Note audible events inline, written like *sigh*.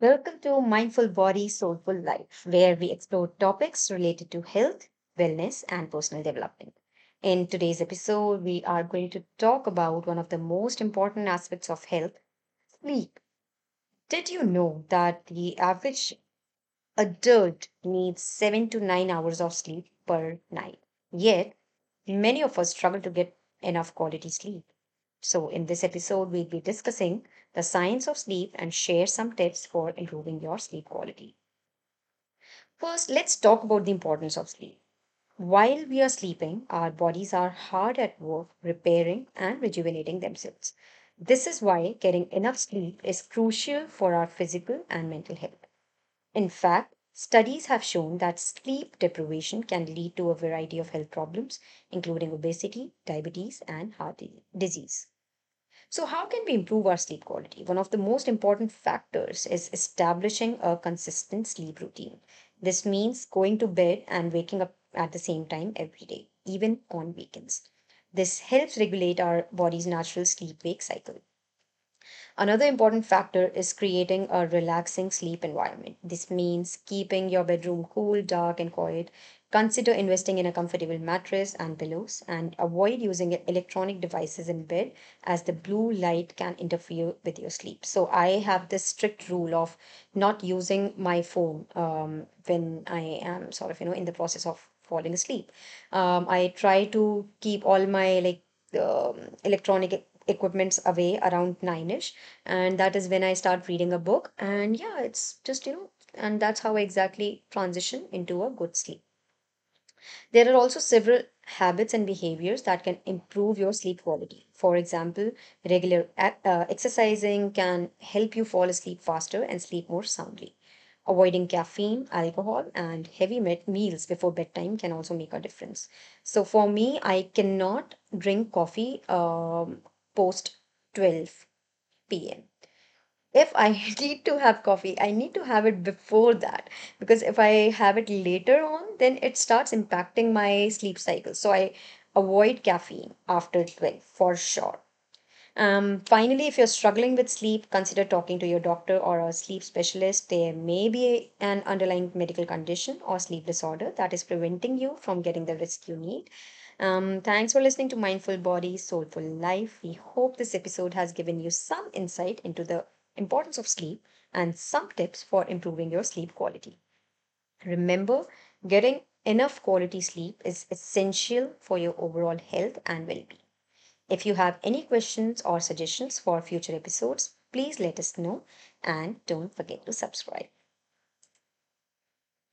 Welcome to Mindful Body, Soulful Life, where we explore topics related to health, wellness, and personal development. In today's episode, we are going to talk about one of the most important aspects of health sleep. Did you know that the average adult needs seven to nine hours of sleep per night? Yet, many of us struggle to get enough quality sleep. So, in this episode, we'll be discussing the science of sleep and share some tips for improving your sleep quality. First, let's talk about the importance of sleep. While we are sleeping, our bodies are hard at work repairing and rejuvenating themselves. This is why getting enough sleep is crucial for our physical and mental health. In fact, studies have shown that sleep deprivation can lead to a variety of health problems, including obesity, diabetes, and heart disease. So, how can we improve our sleep quality? One of the most important factors is establishing a consistent sleep routine. This means going to bed and waking up at the same time every day, even on weekends. This helps regulate our body's natural sleep wake cycle. Another important factor is creating a relaxing sleep environment. This means keeping your bedroom cool, dark, and quiet. Consider investing in a comfortable mattress and pillows, and avoid using electronic devices in bed as the blue light can interfere with your sleep. So, I have this strict rule of not using my phone um, when I am sort of, you know, in the process of falling asleep. Um, I try to keep all my like um, electronic equipments away around nine-ish and that is when i start reading a book and yeah it's just you know and that's how I exactly transition into a good sleep there are also several habits and behaviors that can improve your sleep quality. For example regular uh, exercising can help you fall asleep faster and sleep more soundly. Avoiding caffeine alcohol and heavy met meals before bedtime can also make a difference. So for me i cannot drink coffee um, post 12 p.m if I *laughs* need to have coffee, I need to have it before that because if I have it later on, then it starts impacting my sleep cycle. So I avoid caffeine after 12 for sure. Um, finally, if you're struggling with sleep, consider talking to your doctor or a sleep specialist. There may be an underlying medical condition or sleep disorder that is preventing you from getting the rest you need. Um, thanks for listening to Mindful Body, Soulful Life. We hope this episode has given you some insight into the importance of sleep and some tips for improving your sleep quality. Remember, getting enough quality sleep is essential for your overall health and well being. If you have any questions or suggestions for future episodes, please let us know and don't forget to subscribe.